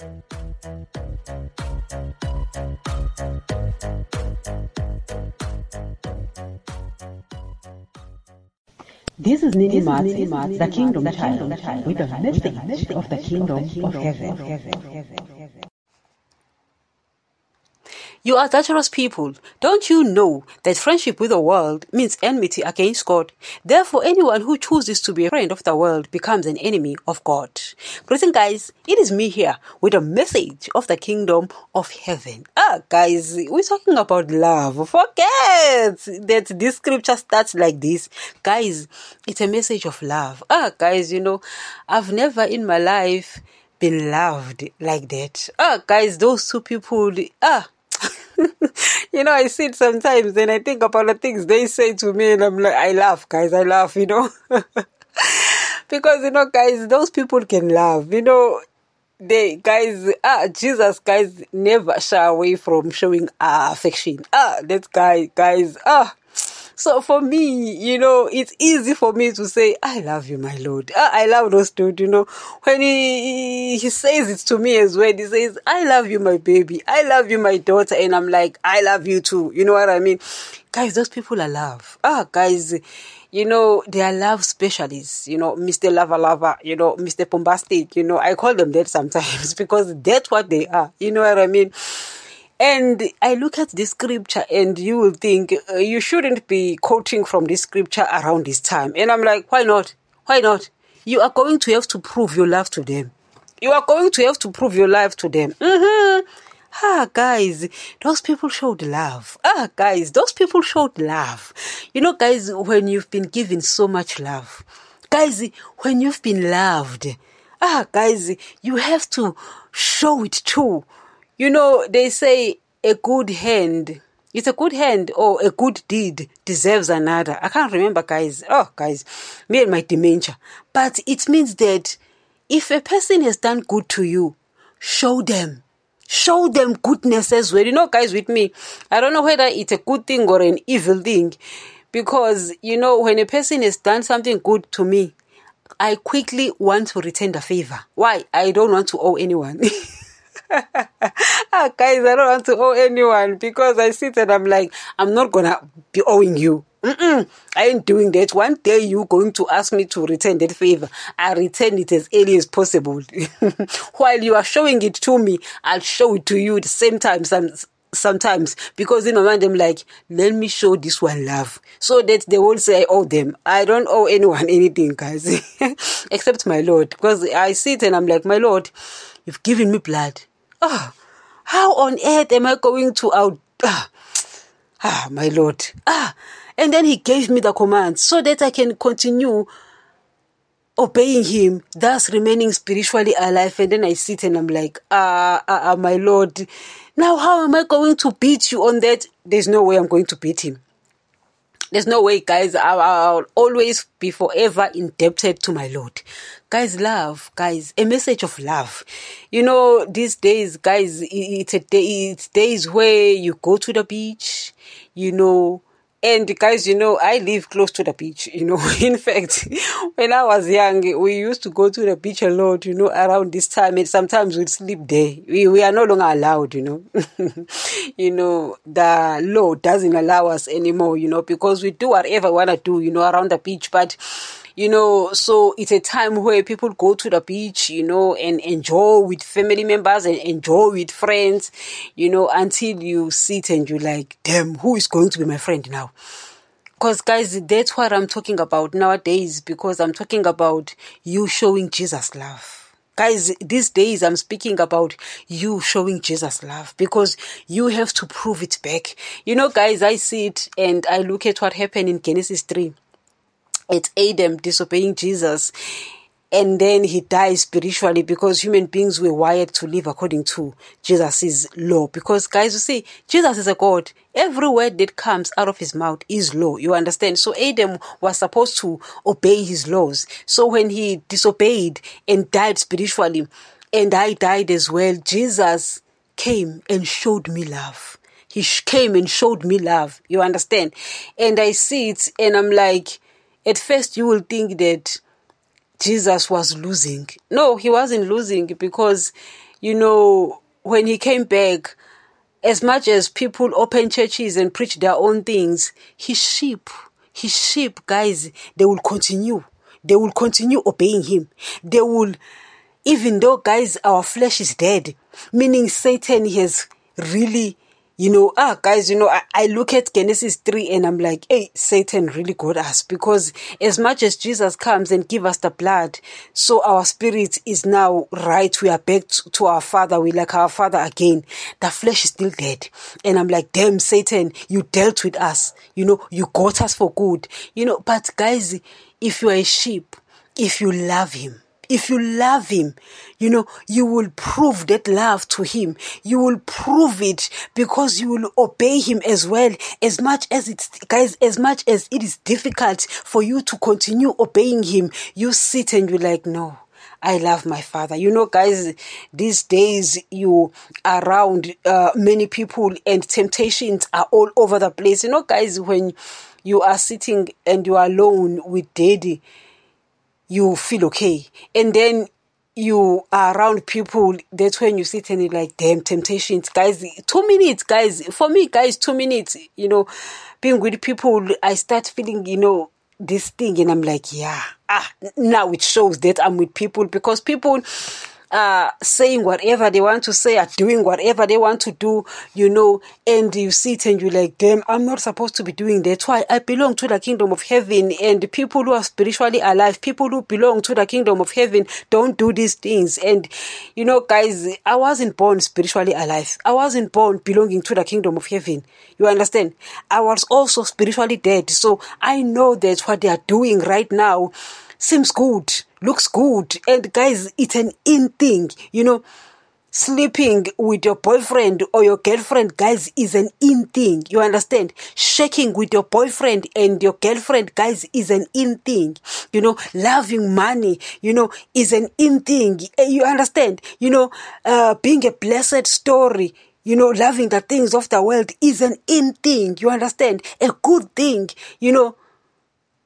This is Nini Mats, the Kingdom Child, with a message of the Kingdom of Heaven. You are dangerous people. Don't you know that friendship with the world means enmity against God? Therefore, anyone who chooses to be a friend of the world becomes an enemy of God. Greeting, guys. It is me here with a message of the kingdom of heaven. Ah, guys, we're talking about love. Forget that this scripture starts like this. Guys, it's a message of love. Ah, guys, you know, I've never in my life been loved like that. Ah, guys, those two people, ah, you know, I see it sometimes and I think about the things they say to me and I'm like, I laugh, guys, I laugh, you know. because, you know, guys, those people can laugh, you know. They, guys, ah, Jesus, guys, never shy away from showing uh, affection. Ah, that guy, guys, ah, so for me, you know, it's easy for me to say, I love you, my Lord. Ah, I love those dude, you know. When he, he says it to me as well, he says, I love you, my baby. I love you, my daughter. And I'm like, I love you too. You know what I mean? Guys, those people are love. Ah, guys, you know, they are love specialists, you know, Mr. Lava Lava, you know, Mr. Bombastic, you know, I call them that sometimes because that's what they are. You know what I mean? And I look at this scripture and you will think uh, you shouldn't be quoting from this scripture around this time. And I'm like, why not? Why not? You are going to have to prove your love to them. You are going to have to prove your love to them. Mm-hmm. Ah, guys, those people showed love. Ah, guys, those people showed love. You know, guys, when you've been given so much love, guys, when you've been loved, ah, guys, you have to show it too. You know, they say a good hand. It's a good hand or a good deed deserves another. I can't remember, guys. Oh, guys, me and my dementia. But it means that if a person has done good to you, show them. Show them goodness as well. You know, guys, with me, I don't know whether it's a good thing or an evil thing. Because, you know, when a person has done something good to me, I quickly want to return the favor. Why? I don't want to owe anyone. ah, guys, I don't want to owe anyone because I sit and I'm like, I'm not gonna be owing you. Mm-mm, I ain't doing that. One day you going to ask me to return that favor. I return it as early as possible. While you are showing it to me, I'll show it to you at the same time. Some, sometimes because in my mind I'm like, let me show this one love so that they won't say I owe them. I don't owe anyone anything, guys, except my Lord. Because I sit and I'm like, my Lord, you've given me blood. Oh, how on earth am I going to out? Ah, ah, my Lord. Ah, and then He gave me the command so that I can continue obeying Him, thus remaining spiritually alive. And then I sit and I'm like, ah, ah, ah, my Lord. Now, how am I going to beat you on that? There's no way I'm going to beat Him. There's no way, guys. I'll, I'll, always be forever indebted to my Lord. Guys, love, guys, a message of love. You know, these days, guys, it's a day, it's days where you go to the beach, you know, and guys, you know, I live close to the beach, you know. In fact, when I was young, we used to go to the beach a lot, you know, around this time and sometimes we'd sleep there. We, we are no longer allowed, you know. you know, the law doesn't allow us anymore, you know, because we do whatever we want to do, you know, around the beach. But you know so it's a time where people go to the beach you know and enjoy with family members and enjoy with friends you know until you sit and you like damn who is going to be my friend now? Because guys that's what i'm talking about nowadays because i'm talking about you showing jesus love. Guys these days i'm speaking about you showing jesus love because you have to prove it back. You know guys i see it and i look at what happened in genesis 3 it's Adam disobeying Jesus. And then he dies spiritually because human beings were wired to live according to Jesus' law. Because guys, you see, Jesus is a God. Every word that comes out of his mouth is law. You understand? So Adam was supposed to obey his laws. So when he disobeyed and died spiritually, and I died as well, Jesus came and showed me love. He came and showed me love. You understand? And I see it and I'm like, at first you will think that Jesus was losing. No, he wasn't losing because you know, when he came back, as much as people open churches and preach their own things, his sheep, his sheep, guys, they will continue. They will continue obeying him. They will, even though, guys, our flesh is dead, meaning Satan has really you know, ah, guys, you know, I, I look at Genesis 3 and I'm like, hey, Satan really got us because as much as Jesus comes and give us the blood, so our spirit is now right. We are back to our father. We like our father again. The flesh is still dead. And I'm like, damn, Satan, you dealt with us. You know, you got us for good. You know, but guys, if you are a sheep, if you love him, if you love him, you know, you will prove that love to him. You will prove it because you will obey him as well. As much as it's, guys, as much as it is difficult for you to continue obeying him, you sit and you're like, no. I love my father. You know, guys, these days you are around uh, many people and temptations are all over the place. You know, guys, when you are sitting and you are alone with daddy, you feel okay. And then you are around people, that's when you sit and you're like, damn, temptations, guys, two minutes, guys. For me, guys, two minutes, you know, being with people, I start feeling, you know, this thing, and I'm like, yeah, ah, now it shows that I'm with people because people, uh, saying whatever they want to say, are doing whatever they want to do, you know, and you sit and you're like, damn, I'm not supposed to be doing that. Why? I belong to the kingdom of heaven, and people who are spiritually alive, people who belong to the kingdom of heaven, don't do these things. And, you know, guys, I wasn't born spiritually alive. I wasn't born belonging to the kingdom of heaven. You understand? I was also spiritually dead. So I know that what they are doing right now seems good, looks good. And guys, it's an in thing, you know. Sleeping with your boyfriend or your girlfriend, guys, is an in thing. You understand? Shaking with your boyfriend and your girlfriend, guys, is an in thing. You know, loving money, you know, is an in thing. Eh, you understand? You know, uh, being a blessed story, you know, loving the things of the world is an in thing. You understand? A good thing, you know.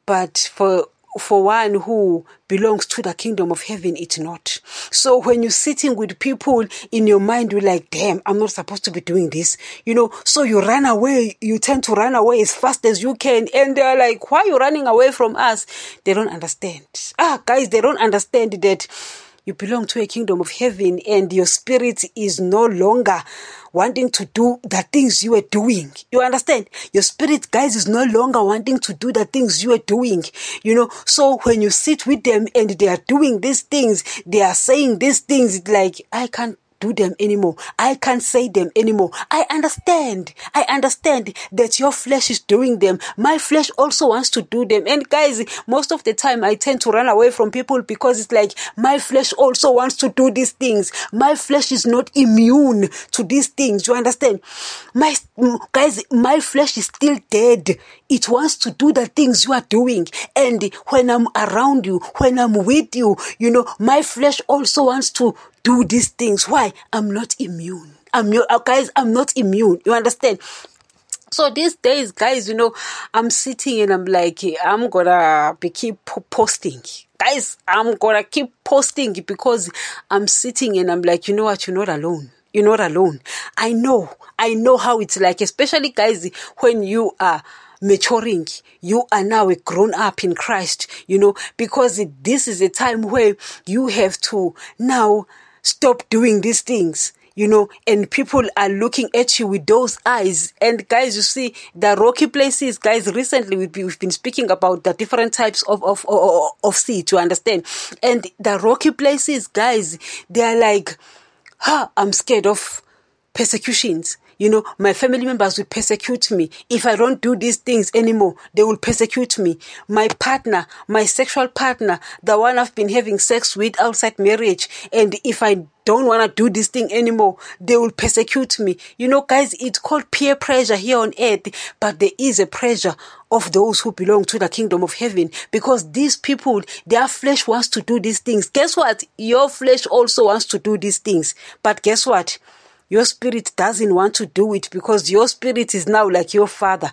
But for for one who belongs to the kingdom of heaven, it's not. So when you're sitting with people in your mind, you're like, damn, I'm not supposed to be doing this. You know, so you run away, you tend to run away as fast as you can. And they're like, why are you running away from us? They don't understand. Ah, guys, they don't understand that you belong to a kingdom of heaven and your spirit is no longer wanting to do the things you were doing. You understand? Your spirit, guys, is no longer wanting to do the things you were doing. You know, so when you sit with them and they are doing these things, they are saying these things like, I can't do them anymore. I can't say them anymore. I understand. I understand that your flesh is doing them. My flesh also wants to do them. And guys, most of the time I tend to run away from people because it's like my flesh also wants to do these things. My flesh is not immune to these things. You understand? My guys, my flesh is still dead. It wants to do the things you are doing. And when I'm around you, when I'm with you, you know, my flesh also wants to do these things. Why? I'm not immune. I'm uh, guys, I'm not immune. You understand? So these days, guys, you know, I'm sitting and I'm like, I'm gonna be keep posting. Guys, I'm gonna keep posting because I'm sitting and I'm like, you know what, you're not alone. You're not alone. I know. I know how it's like, especially guys, when you are maturing. You are now a grown up in Christ, you know, because this is a time where you have to now stop doing these things you know, and people are looking at you with those eyes. And guys, you see, the rocky places, guys, recently we've been, we've been speaking about the different types of, of, of, of sea to understand. And the rocky places, guys, they are like, ha, I'm scared of persecutions. You know, my family members will persecute me. If I don't do these things anymore, they will persecute me. My partner, my sexual partner, the one I've been having sex with outside marriage, and if I don't want to do this thing anymore, they will persecute me. You know, guys, it's called peer pressure here on earth, but there is a pressure of those who belong to the kingdom of heaven because these people, their flesh wants to do these things. Guess what? Your flesh also wants to do these things. But guess what? Your spirit doesn't want to do it because your spirit is now like your father.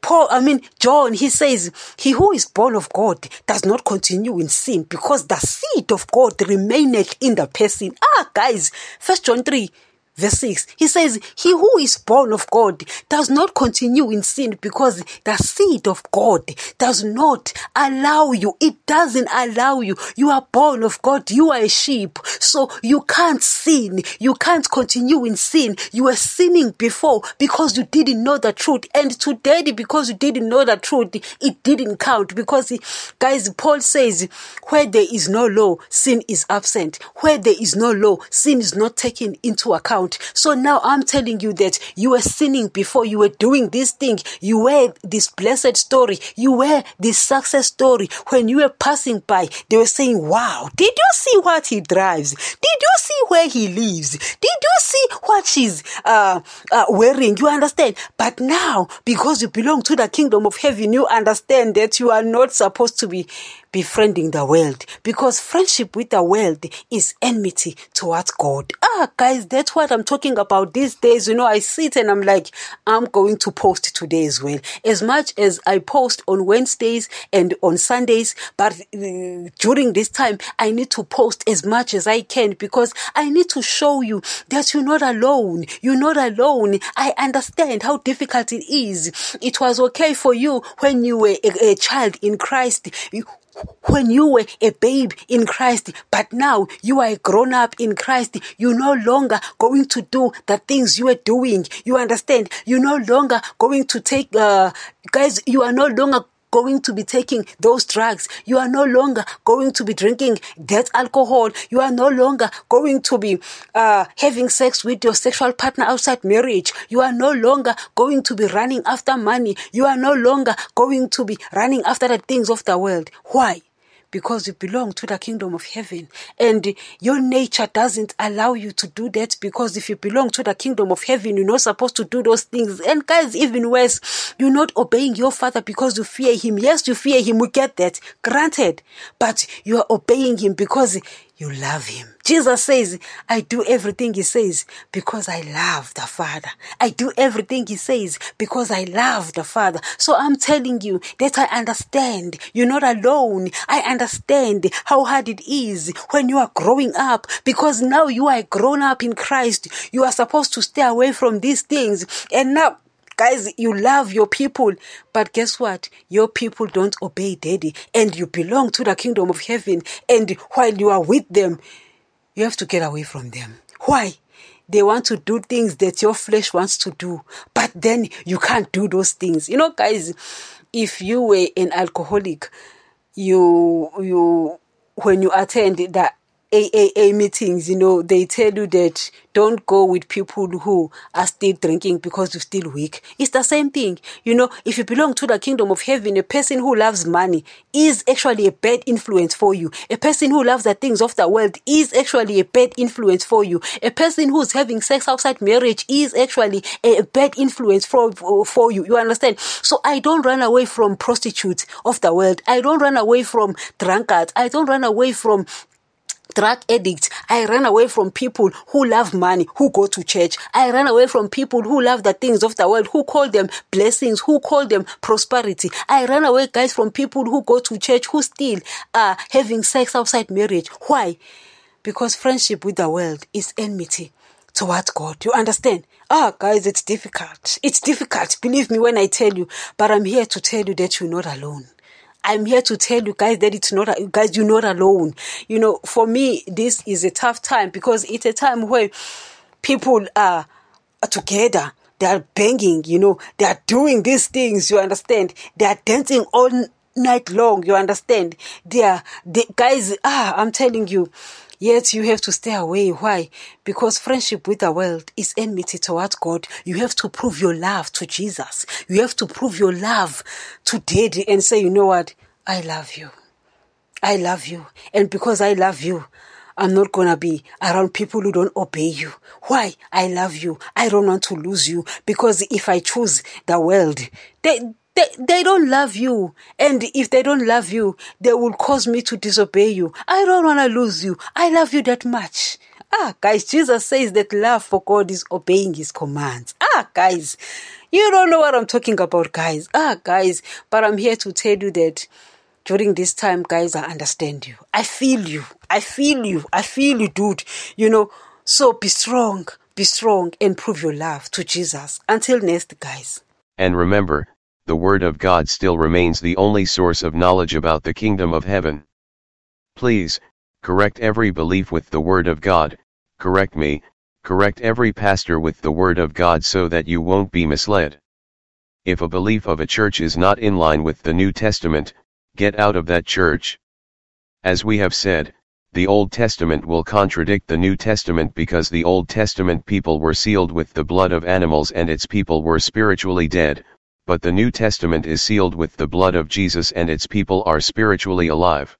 Paul, I mean, John, he says, He who is born of God does not continue in sin because the seed of God remaineth in the person. Ah, guys, First John 3, Verse 6, he says, He who is born of God does not continue in sin because the seed of God does not allow you. It doesn't allow you. You are born of God. You are a sheep. So you can't sin. You can't continue in sin. You were sinning before because you didn't know the truth. And today, because you didn't know the truth, it didn't count. Because, guys, Paul says, where there is no law, sin is absent. Where there is no law, sin is not taken into account. So now I'm telling you that you were sinning before you were doing this thing. You were this blessed story. You were this success story. When you were passing by, they were saying, Wow, did you see what he drives? Did you see where he lives? Did you see what she's uh, uh, wearing? You understand? But now, because you belong to the kingdom of heaven, you understand that you are not supposed to be befriending the world because friendship with the world is enmity towards God. Ah, guys, that's what I'm talking about these days. You know, I sit and I'm like, I'm going to post today as well. As much as I post on Wednesdays and on Sundays, but uh, during this time, I need to post as much as I can because I need to show you that you're not alone. You're not alone. I understand how difficult it is. It was okay for you when you were a, a child in Christ. When you were a babe in Christ, but now you are a grown up in Christ, you're no longer going to do the things you were doing. You understand? You're no longer going to take, uh, guys, you are no longer going to be taking those drugs. You are no longer going to be drinking that alcohol. You are no longer going to be uh, having sex with your sexual partner outside marriage. You are no longer going to be running after money. You are no longer going to be running after the things of the world. Why? Because you belong to the kingdom of heaven. And your nature doesn't allow you to do that because if you belong to the kingdom of heaven, you're not supposed to do those things. And guys, even worse, you're not obeying your father because you fear him. Yes, you fear him. We get that. Granted. But you are obeying him because you love him. Jesus says, I do everything he says because I love the Father. I do everything he says because I love the Father. So I'm telling you that I understand. You're not alone. I understand how hard it is when you are growing up because now you are grown up in Christ. You are supposed to stay away from these things. And now Guys, you love your people, but guess what? Your people don't obey daddy, and you belong to the kingdom of heaven. And while you are with them, you have to get away from them. Why? They want to do things that your flesh wants to do, but then you can't do those things. You know, guys, if you were an alcoholic, you you when you attend the AAA meetings, you know, they tell you that don't go with people who are still drinking because you're still weak. It's the same thing. You know, if you belong to the kingdom of heaven, a person who loves money is actually a bad influence for you. A person who loves the things of the world is actually a bad influence for you. A person who's having sex outside marriage is actually a bad influence for, for you. You understand? So I don't run away from prostitutes of the world. I don't run away from drunkards. I don't run away from drug addicts. I ran away from people who love money, who go to church. I ran away from people who love the things of the world, who call them blessings, who call them prosperity. I ran away, guys, from people who go to church, who still are having sex outside marriage. Why? Because friendship with the world is enmity towards God. You understand? Ah, guys, it's difficult. It's difficult. Believe me when I tell you, but I'm here to tell you that you're not alone. I'm here to tell you guys that it's not, you guys, you're not alone. You know, for me, this is a tough time because it's a time where people are together. They are banging, you know, they are doing these things, you understand? They are dancing all night long, you understand? They are, the guys, ah, I'm telling you, Yet you have to stay away. Why? Because friendship with the world is enmity towards God. You have to prove your love to Jesus. You have to prove your love to Daddy and say, you know what? I love you. I love you. And because I love you, I'm not gonna be around people who don't obey you. Why? I love you. I don't want to lose you because if I choose the world, they, they, they don't love you. And if they don't love you, they will cause me to disobey you. I don't want to lose you. I love you that much. Ah, guys, Jesus says that love for God is obeying his commands. Ah, guys, you don't know what I'm talking about, guys. Ah, guys, but I'm here to tell you that during this time, guys, I understand you. I feel you. I feel you. I feel you, dude. You know, so be strong, be strong, and prove your love to Jesus. Until next, guys. And remember, the Word of God still remains the only source of knowledge about the kingdom of heaven. Please, correct every belief with the Word of God, correct me, correct every pastor with the Word of God so that you won't be misled. If a belief of a church is not in line with the New Testament, get out of that church. As we have said, the Old Testament will contradict the New Testament because the Old Testament people were sealed with the blood of animals and its people were spiritually dead, but the New Testament is sealed with the blood of Jesus and its people are spiritually alive.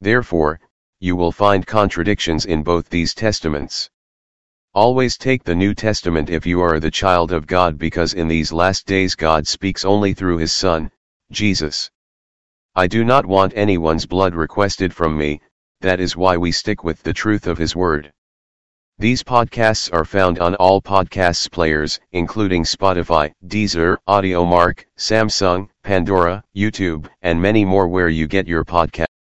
Therefore, you will find contradictions in both these testaments. Always take the New Testament if you are the child of God because in these last days God speaks only through his Son, Jesus. I do not want anyone's blood requested from me, that is why we stick with the truth of his word. These podcasts are found on all podcasts players, including Spotify, Deezer, Audiomack, Samsung, Pandora, YouTube, and many more where you get your podcast.